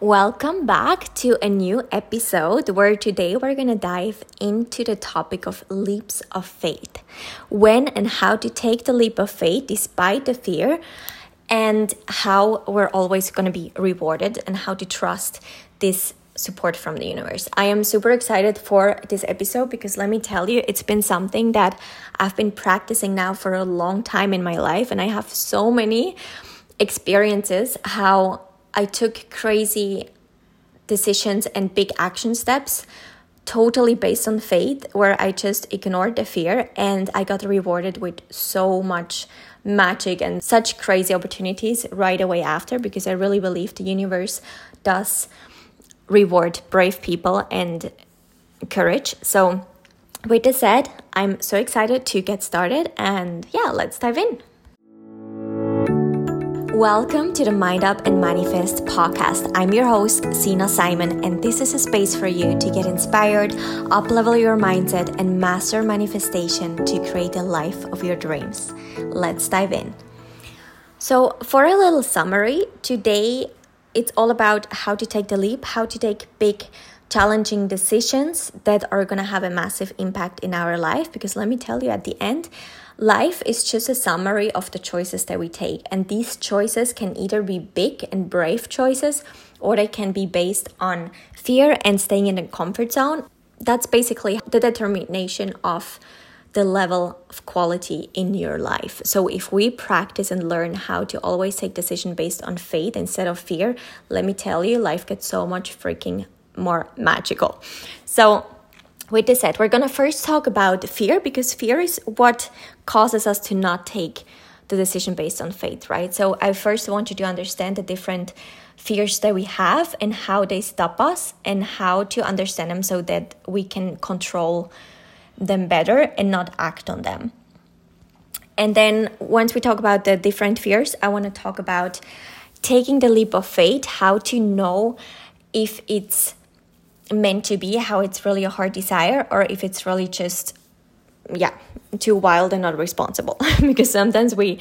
Welcome back to a new episode where today we're going to dive into the topic of leaps of faith. When and how to take the leap of faith despite the fear, and how we're always going to be rewarded, and how to trust this support from the universe. I am super excited for this episode because let me tell you, it's been something that I've been practicing now for a long time in my life, and I have so many experiences how I took crazy decisions and big action steps totally based on faith where I just ignored the fear and I got rewarded with so much magic and such crazy opportunities right away after because I really believe the universe does reward brave people and courage. So with this said, I'm so excited to get started and yeah, let's dive in. Welcome to the Mind Up and Manifest podcast. I'm your host, Sina Simon, and this is a space for you to get inspired, uplevel your mindset, and master manifestation to create a life of your dreams. Let's dive in. So, for a little summary, today it's all about how to take the leap, how to take big challenging decisions that are going to have a massive impact in our life because let me tell you at the end Life is just a summary of the choices that we take, and these choices can either be big and brave choices or they can be based on fear and staying in the comfort zone. That's basically the determination of the level of quality in your life. So if we practice and learn how to always take decision based on faith instead of fear, let me tell you, life gets so much freaking more magical. So with this said, we're going to first talk about fear because fear is what causes us to not take the decision based on faith, right? So I first want you to understand the different fears that we have and how they stop us and how to understand them so that we can control them better and not act on them. And then once we talk about the different fears, I want to talk about taking the leap of faith, how to know if it's meant to be, how it's really a heart desire, or if it's really just, yeah, too wild and not responsible. because sometimes we,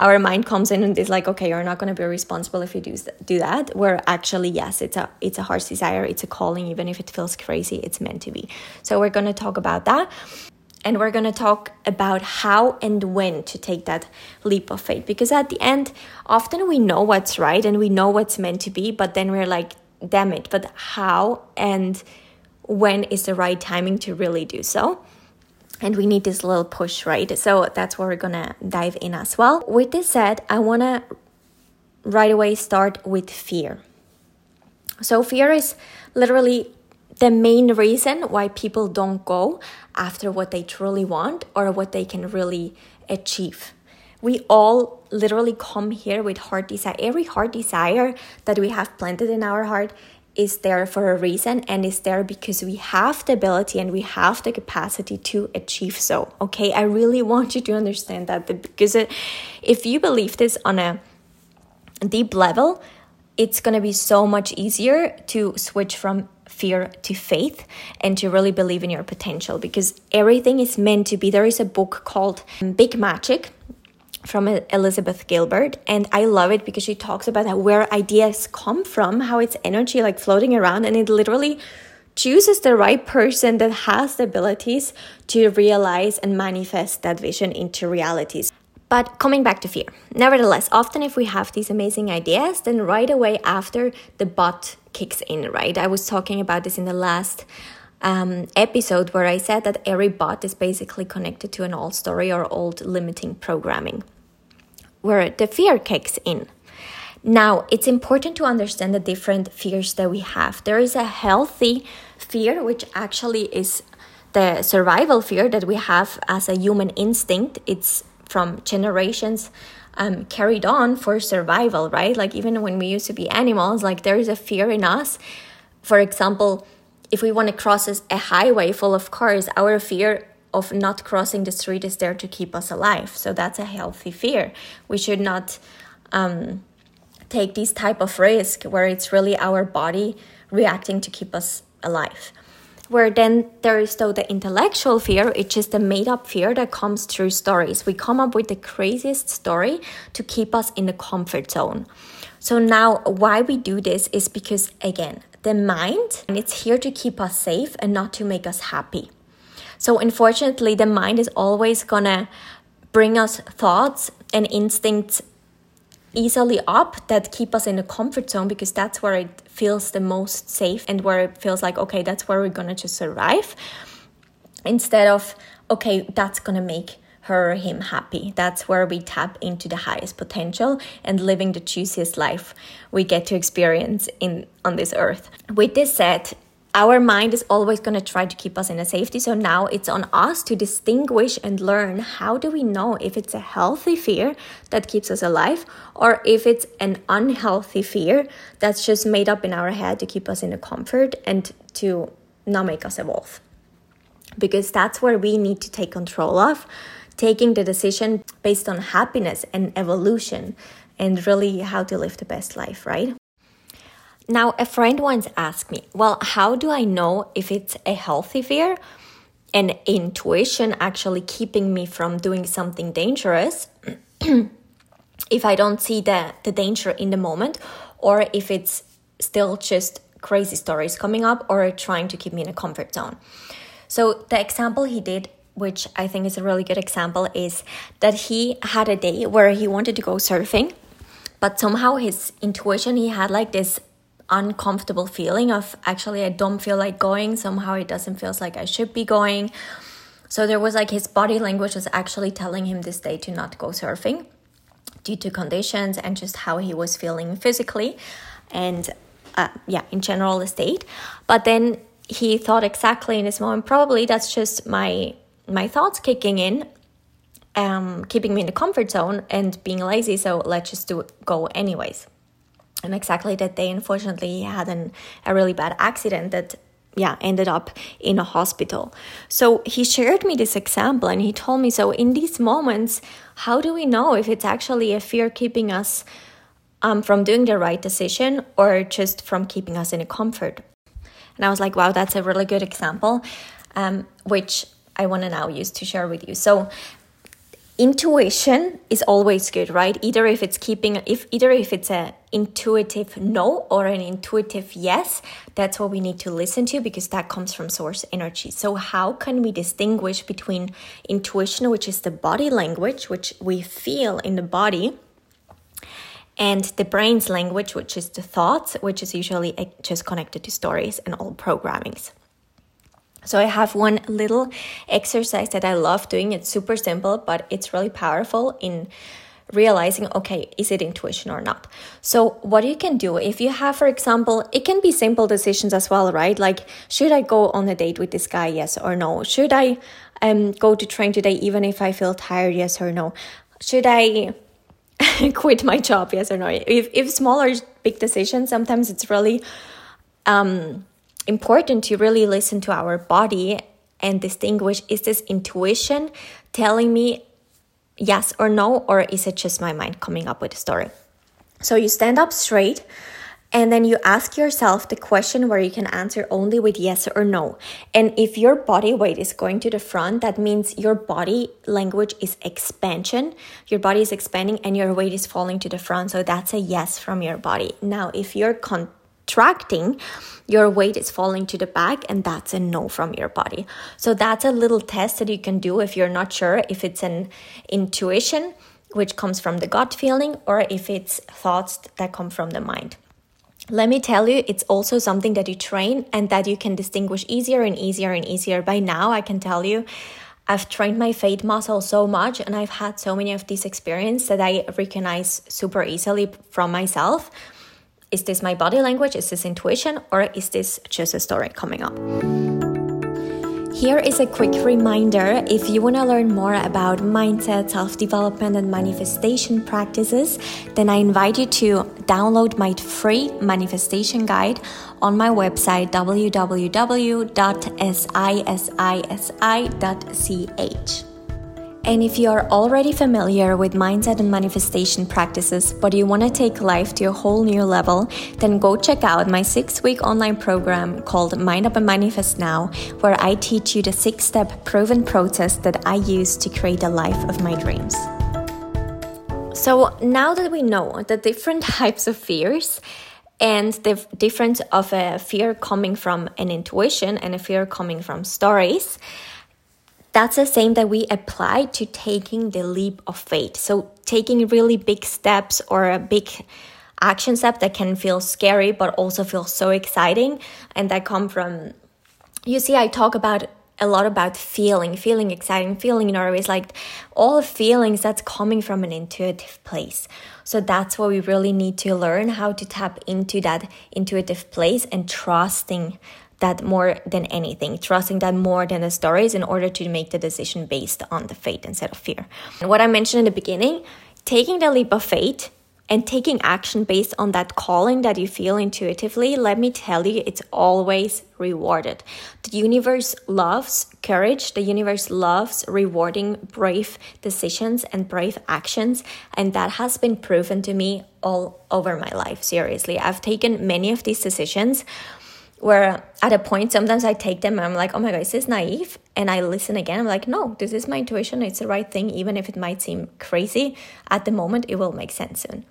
our mind comes in and is like, okay, you're not going to be responsible if you do do that. Where actually, yes, it's a it's a heart desire, it's a calling, even if it feels crazy, it's meant to be. So we're going to talk about that. And we're going to talk about how and when to take that leap of faith. Because at the end, often we know what's right and we know what's meant to be, but then we're like, damn it, but how and when is the right timing to really do so? And we need this little push, right? So that's where we're gonna dive in as well. With this said, I wanna right away start with fear. So, fear is literally the main reason why people don't go after what they truly want or what they can really achieve we all literally come here with heart desire. Every heart desire that we have planted in our heart is there for a reason and is there because we have the ability and we have the capacity to achieve so. Okay, I really want you to understand that because it, if you believe this on a deep level, it's going to be so much easier to switch from fear to faith and to really believe in your potential because everything is meant to be. There is a book called um, Big Magic from Elizabeth Gilbert and I love it because she talks about where ideas come from, how it's energy like floating around and it literally chooses the right person that has the abilities to realize and manifest that vision into realities. But coming back to fear, nevertheless, often if we have these amazing ideas, then right away after the but kicks in, right? I was talking about this in the last um, episode where I said that every bot is basically connected to an old story or old limiting programming, where the fear kicks in. Now, it's important to understand the different fears that we have. There is a healthy fear, which actually is the survival fear that we have as a human instinct. It's from generations um, carried on for survival, right? Like, even when we used to be animals, like, there is a fear in us. For example, if we want to cross a highway full of cars, our fear of not crossing the street is there to keep us alive. So that's a healthy fear. We should not um, take this type of risk where it's really our body reacting to keep us alive. Where then there is though the intellectual fear, it's just a made up fear that comes through stories. We come up with the craziest story to keep us in the comfort zone. So now why we do this is because again, the mind and it's here to keep us safe and not to make us happy. So unfortunately, the mind is always to bring us thoughts and instincts easily up that keep us in a comfort zone because that's where it feels the most safe and where it feels like okay that's where we're gonna just survive instead of okay that's gonna make her him happy. That's where we tap into the highest potential and living the juiciest life we get to experience in on this earth. With this said our mind is always going to try to keep us in a safety so now it's on us to distinguish and learn how do we know if it's a healthy fear that keeps us alive or if it's an unhealthy fear that's just made up in our head to keep us in a comfort and to not make us evolve. Because that's where we need to take control of taking the decision based on happiness and evolution and really how to live the best life right now, a friend once asked me, Well, how do I know if it's a healthy fear and intuition actually keeping me from doing something dangerous if I don't see the, the danger in the moment, or if it's still just crazy stories coming up or trying to keep me in a comfort zone? So, the example he did which I think is a really good example, is that he had a day where he wanted to go surfing, but somehow his intuition, he had like this uncomfortable feeling of actually I don't feel like going. Somehow it doesn't feel like I should be going. So there was like his body language was actually telling him this day to not go surfing due to conditions and just how he was feeling physically and uh, yeah, in general the state. But then he thought exactly in this moment, probably that's just my my thoughts kicking in, um, keeping me in the comfort zone and being lazy. So let's just do go anyways and exactly that day unfortunately had an, a really bad accident that yeah ended up in a hospital so he shared me this example and he told me so in these moments how do we know if it's actually a fear keeping us um, from doing the right decision or just from keeping us in a comfort and i was like wow that's a really good example um, which i want to now use to share with you. So intuition is always good right? Either if it's keeping if either if it's a intuitive no or an intuitive yes that's what we need to listen to because that comes from source energy. So how can we distinguish between intuition which is the body language which we feel in the body and the brain's language which is the thoughts which is usually eh, just connected to stories and old programmings so I have one little exercise that I love doing. It's super simple, but it's really powerful in realizing okay is it intuition or not? So what you can do if you have for example it can be simple decisions as well right? Like should i go on a date with this guy yes or no? Should i um, go to train today even if i feel tired yes or no? Should i quit my job yes or no? If, if small or big decisions sometimes it's really um, important to really listen to our body and distinguish is this intuition telling me yes or no, or is it just my mind coming up with a story? So you stand up straight and then you ask yourself the question where you can answer only with yes or no. And if your body weight is going to the front, that means your body language is expansion. Your body is expanding and your weight is falling to the front. So that's a yes from your body. Now, if you're con- contracting, your weight is falling to the back, and that's a no from your body. So, that's a little test that you can do if you're not sure if it's an intuition, which comes from the gut feeling, or if it's thoughts that come from the mind. Let me tell you, it's also something that you train and that you can distinguish easier and easier and easier. By now, I can tell you, I've trained my fate muscle so much and I've had so many of these experiences that I recognize super easily from myself is this my body language? Is this intuition? Or is this just a story coming up? Here is a quick reminder if you want to learn more about mindset, self development, and manifestation practices, then I invite you to download my free manifestation guide on my website www.sisisi.ch. And if you are already familiar with mindset and manifestation practices, but you want to take life to a whole new level, then go check out my six week online program called Mind Up and Manifest Now, where I teach you the six step proven process that I use to create a life of my dreams. So now that we know the different types of fears and the difference of a fear coming from an intuition and a fear coming from stories, that's the same that we apply to taking the leap of faith. So taking really big steps or a big action step that can feel scary but also feel so exciting and that come from you see i talk about a lot about feeling, feeling exciting, feeling nervous, like all feelings that's coming from an intuitive place. So that's what we really need to learn how to tap into that intuitive place and trusting that more than anything, trusting that more than the stories in order to make the decision based on the faith instead of fear. And what I mentioned in the beginning, taking the leap of faith and taking action based on that calling that you feel intuitively, let me tell you, it's always rewarded. The universe loves courage, the universe loves rewarding brave decisions and brave actions, and that has been proven to me all over my life. Seriously, I've taken many of these decisions where at a point sometimes I take them and I'm like, oh my god, is this naive? And I listen again. I'm like, no, this is my intuition. It's the right thing, even if it might seem crazy. At the moment, it will make sense soon.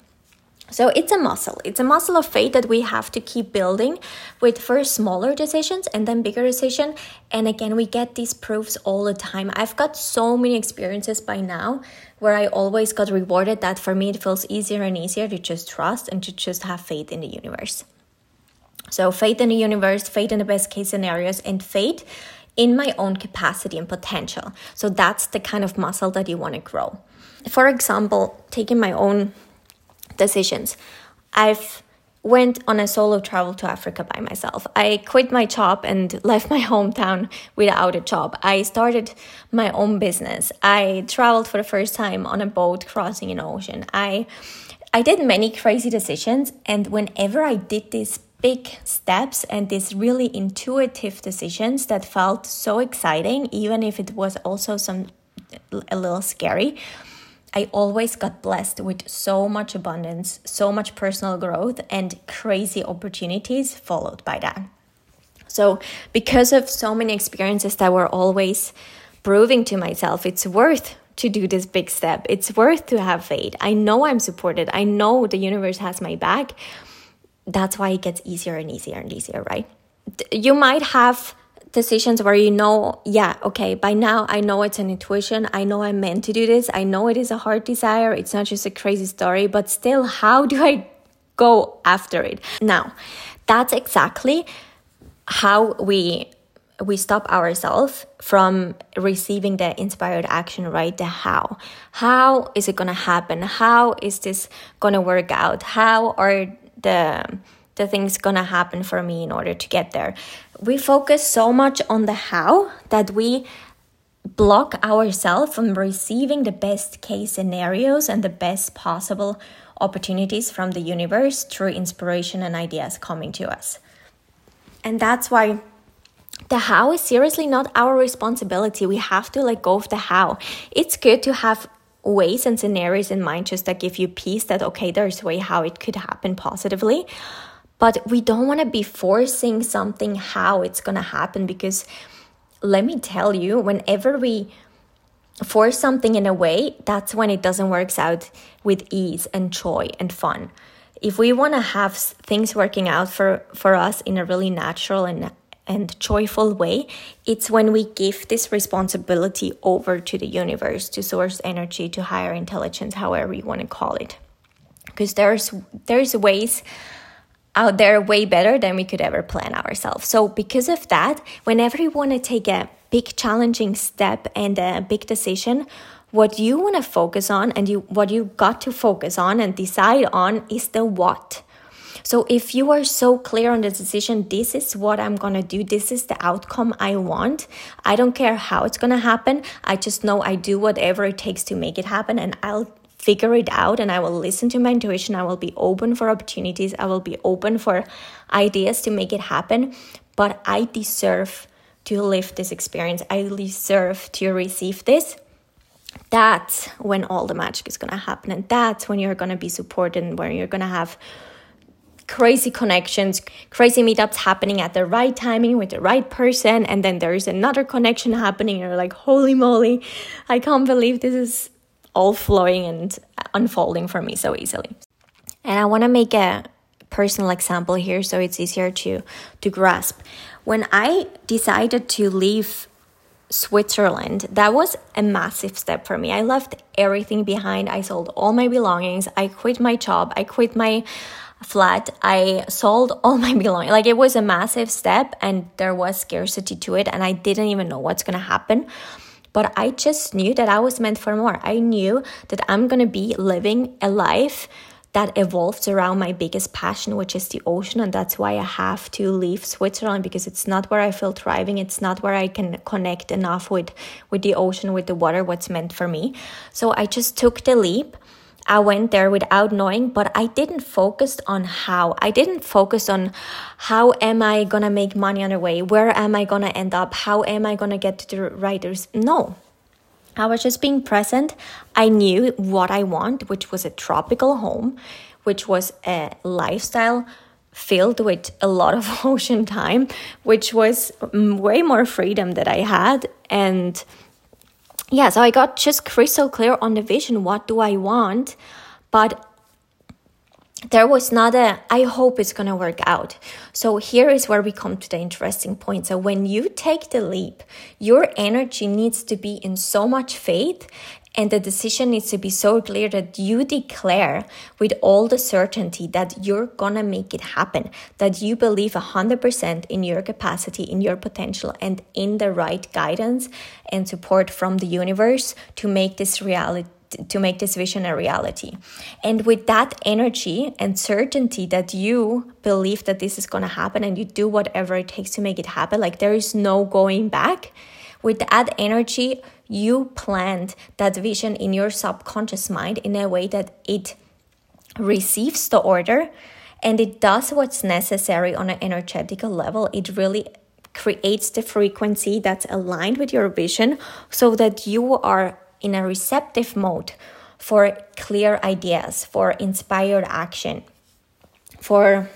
So it's a muscle. It's a muscle of faith that we have to keep building with first smaller decisions and then bigger decision. And again, we get these proofs all the time. I've got so many experiences by now where I always got rewarded that for me it feels easier and easier to just trust and to just have faith in the universe. So faith in the universe, faith in the best case scenarios, and faith in my own capacity and potential. So that's the kind of muscle that you want to grow. For example, taking my own decisions. I've went on a solo travel to Africa by myself. I quit my job and left my hometown without a job. I started my own business. I traveled for the first time on a boat crossing an ocean. I I did many crazy decisions and whenever I did these big steps and these really intuitive decisions that felt so exciting even if it was also some a little scary, I always got blessed with so much abundance, so much personal growth, and crazy opportunities followed by that. So, because of so many experiences that were always proving to myself it's worth to do this big step, it's worth to have faith. I know I'm supported, I know the universe has my back. That's why it gets easier and easier and easier, right? You might have decisions where you know, yeah, okay, by now I know it's an intuition. I know I'm meant to do this. I know it is a heart desire. It's not just a crazy story, but still, how do I go after it? Now, that's exactly how we we stop ourselves from receiving the inspired action right the how how is it going to happen how is this going to work out how are the the things gonna happen for me in order to get there. We focus so much on the how that we block ourselves from receiving the best case scenarios and the best possible opportunities from the universe through inspiration and ideas coming to us. And that's why the how is seriously not our responsibility. We have to let go of the how. It's good to have ways and scenarios in mind just that give you peace that okay, there's a way how it could happen positively. But we don't want to be forcing something how it's going to happen because let me tell you, whenever we force something in a way, that's when it doesn't work out with ease and joy and fun. If we want to have things working out for, for us in a really natural and and joyful way, it's when we give this responsibility over to the universe, to source energy, to higher intelligence, however you want to call it. Because there's there's ways out there way better than we could ever plan ourselves. So, because of that, whenever you want to take a big challenging step and a big decision, what you want to focus on and you what you got to focus on and decide on is the what. So if you are so clear on the decision, this is what I'm going to do, this is the outcome I want. I don't care how it's going to happen. I just know I do whatever it takes to make it happen and I'll figure it out and I will listen to my intuition. I will be open for opportunities. I will be open for ideas to make it happen. But I deserve to live this experience. I deserve to receive this. That's when all the magic is going to happen. And that's when you're going to be supported and when you're going to have crazy connections, crazy meetups happening at the right timing with the right person. And then there's another connection happening. And you're like, holy moly, I can't believe this is all flowing and unfolding for me so easily. And I want to make a personal example here so it's easier to to grasp. When I decided to leave Switzerland, that was a massive step for me. I left everything behind. I sold all my belongings. I quit my job. I quit my flat. I sold all my belongings. Like it was a massive step and there was scarcity to it and I didn't even know what's going to happen. But I just knew that I was meant for more. I knew that I'm going to be living a life that evolves around my biggest passion, which is the ocean. And that's why I have to leave Switzerland because it's not where I feel thriving. It's not where I can connect enough with, with the ocean, with the water, what's meant for me. So I just took the leap. I went there without knowing, but I didn't focus on how. I didn't focus on how am I gonna make money on the way? Where am I gonna end up? How am I gonna get to the writers? No, I was just being present. I knew what I want, which was a tropical home, which was a lifestyle filled with a lot of ocean time, which was way more freedom that I had. And yeah, so I got just crystal clear on the vision. What do I want? But there was not a i hope it's going to work out so here is where we come to the interesting point so when you take the leap your energy needs to be in so much faith and the decision needs to be so clear that you declare with all the certainty that you're gonna make it happen, that you believe 100% in your capacity, in your potential, and in the right guidance and support from the universe to make this reality to make this vision a reality. And with that energy and certainty that you believe that this is going to happen and you do whatever it takes to make it happen, like there is no going back, with that energy, you plant that vision in your subconscious mind in a way that it receives the order and it does what's necessary on an energetical level. It really creates the frequency that's aligned with your vision so that you are in a receptive mode for clear ideas, for inspired action, for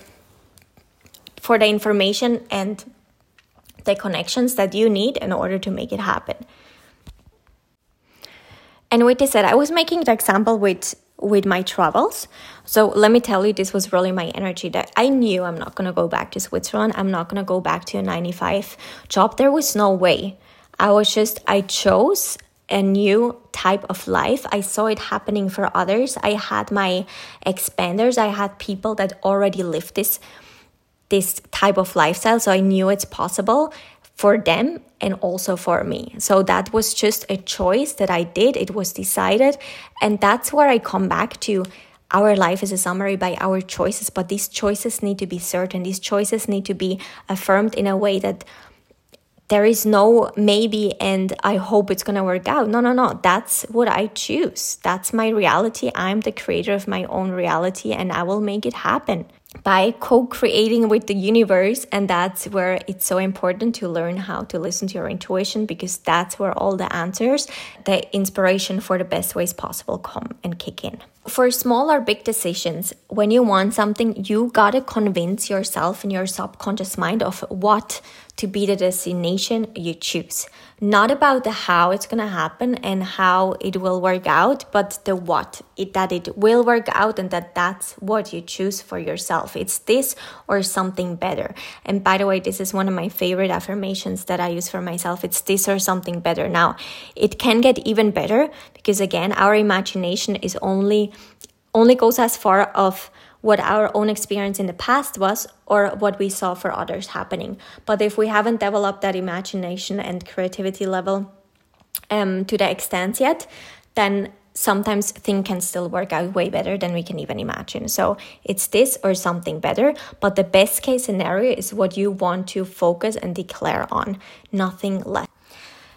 for the information and the connections that you need in order to make it happen. And with this said, I was making the example with with my travels. So let me tell you, this was really my energy that I knew I'm not gonna go back to Switzerland. I'm not gonna go back to a 95 job. There was no way. I was just I chose a new type of life. I saw it happening for others. I had my expanders, I had people that already lived this this type of lifestyle, so I knew it's possible for them and also for me. So that was just a choice that I did. It was decided, and that's where I come back to our life is a summary by our choices, but these choices need to be certain. These choices need to be affirmed in a way that there is no maybe and I hope it's going to work out. No, no, no. That's what I choose. That's my reality. I'm the creator of my own reality and I will make it happen by co creating with the universe. And that's where it's so important to learn how to listen to your intuition because that's where all the answers, the inspiration for the best ways possible come and kick in. For small or big decisions, when you want something, you gotta convince yourself in your subconscious mind of what to be the destination you choose. Not about the how it's gonna happen and how it will work out, but the what. It, that it will work out and that that's what you choose for yourself. It's this or something better. And by the way, this is one of my favorite affirmations that I use for myself. It's this or something better. Now, it can get even better because again, our imagination is only only goes as far of what our own experience in the past was or what we saw for others happening. But if we haven't developed that imagination and creativity level um, to the extent yet, then sometimes things can still work out way better than we can even imagine. So it's this or something better, but the best case scenario is what you want to focus and declare on, nothing less.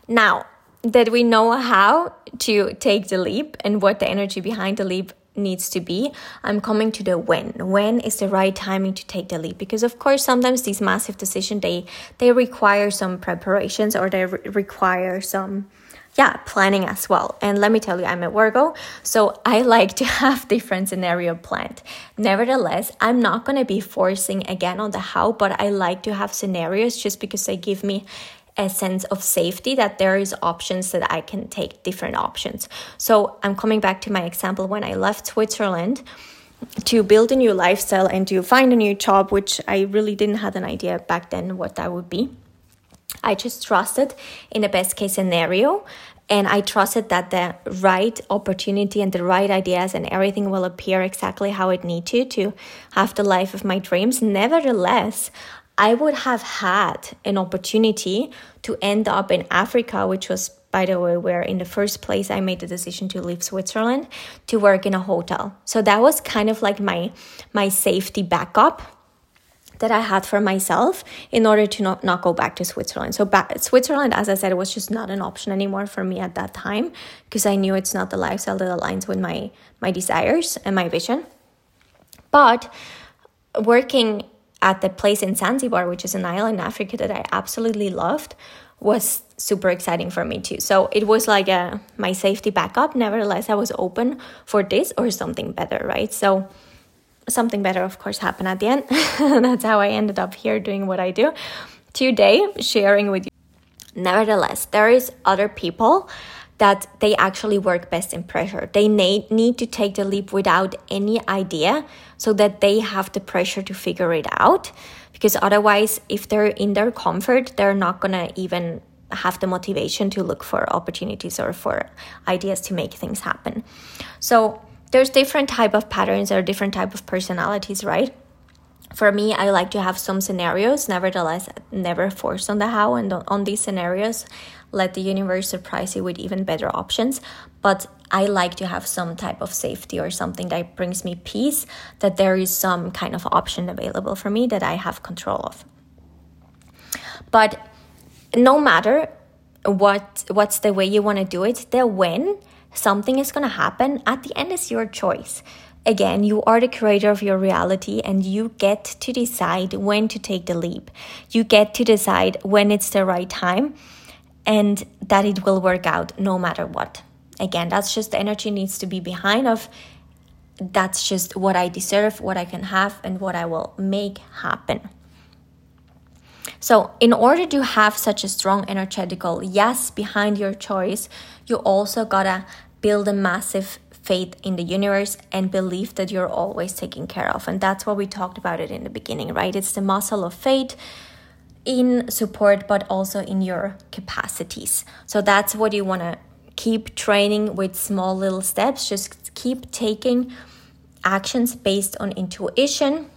Now, that we know how to take the leap and what the energy behind the leap needs to be i'm coming to the when. When is the right timing to take the leap? Because of course sometimes these massive decisions they they require some preparations or they re- require some yeah planning as well. And let me tell you i'm a virgo so i like to have different scenario planned. Nevertheless i'm not going to be forcing again on the how but i like to have scenarios just because they give me a sense of safety that there is options that I can take different options. So I'm coming back to my example when I left Switzerland to build a new lifestyle and to find a new job, which I really didn't have an idea back then what that would be. I just trusted in the best case scenario and I trusted that the right opportunity and the right ideas and everything will appear exactly how it need to to have the life of my dreams. Nevertheless, I would have had an opportunity to end up in Africa, which was, by the way, where in the first place I made the decision to leave Switzerland to work in a hotel. So that was kind of like my my safety backup that I had for myself in order to not, not go back to Switzerland. So back, Switzerland, as I said, was just not an option anymore for me at that time because I knew it's not the lifestyle that aligns with my my desires and my vision. But working at the place in Zanzibar, which is an island in Africa that I absolutely loved, was super exciting for me too. So it was like a my safety backup. Nevertheless, I was open for this or something better, right? So something better, of course, happened at the end. That's how I ended up here doing what I do today, sharing with you. Nevertheless, there is other people that they actually work best in pressure. They need, need to take the leap without any idea so that they have the pressure to figure it out. Because otherwise, if they're in their comfort, they're not gonna even have the motivation to look for opportunities or for ideas to make things happen. So there's different type of patterns or different type of personalities, right? For me, I like to have some scenarios. Nevertheless, never force on the how and on these scenarios. Let the universe surprise you with even better options. But I like to have some type of safety or something that brings me peace, that there is some kind of option available for me that I have control of. But no matter what what's the way you want to do it, the when something is going to happen, at the end is your choice. Again, you are the creator of your reality and you get to decide when to take the leap. You get to decide when it's the right time and that it will work out no matter what. Again, that's just the energy needs to be behind of that's just what I deserve, what I can have and what I will make happen. So, in order to have such a strong energetical yes behind your choice, you also gotta build a massive faith in the universe and believe that you're always taken care of. And that's what we talked about it in the beginning, right? It's the muscle of faith in support, but also in your capacities. So that's what you want to keep training with small little steps. Just keep taking actions based on intuition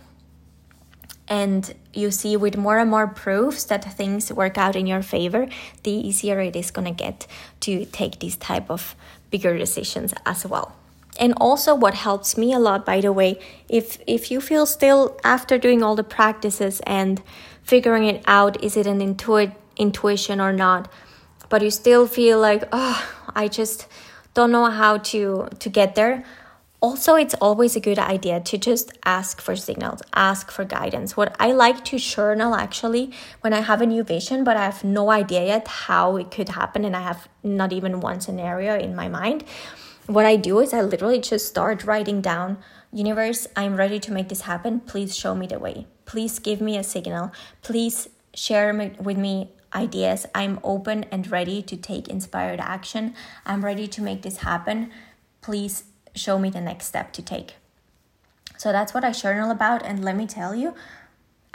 and you see with more and more proofs that things work out in your favor the easier it is going to get to take these type of bigger decisions as well and also what helps me a lot by the way if if you feel still after doing all the practices and figuring it out is it an intuit intuition or not. But you still feel like oh i just don't know how to to get there. Also it's always a good idea to just ask for signals ask for guidance. What i like to journal actually when i have a new vision but i have no idea yet how it could happen and i have not even one scenario in my mind what i do is i literally just start writing down universe i'm ready to make this happen please show me the way please give me a signal please share with me ideas i'm open and ready to take inspired action i'm ready to make this happen please show me the next step to take. So that's what I journal about. And let me tell you,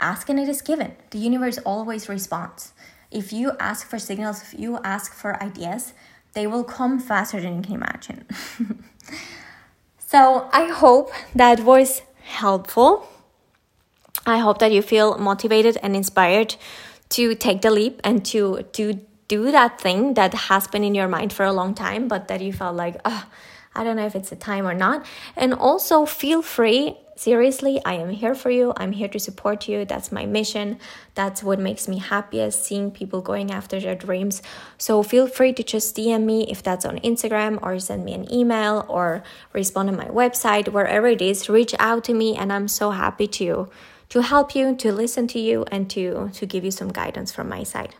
ask and it is given. The universe always responds. If you ask for signals, if you ask for ideas, they will come faster than you can imagine. so I hope that was helpful. I hope that you feel motivated and inspired to take the leap and to to do that thing that has been in your mind for a long time, but that you felt like, I don't know if it's a time or not. And also feel free. Seriously, I am here for you. I'm here to support you. That's my mission. That's what makes me happiest, seeing people going after their dreams. So feel free to just DM me if that's on Instagram or send me an email or respond on my website, wherever it is. Reach out to me, and I'm so happy to to help you, to listen to you, and to to give you some guidance from my side.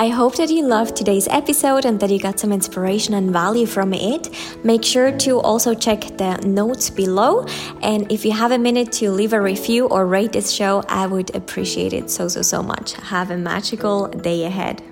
I hope that you loved today's episode and that you got some inspiration and value from it. Make sure to also check the notes below. And if you have a minute to leave a review or rate this show, I would appreciate it so, so, so much. Have a magical day ahead.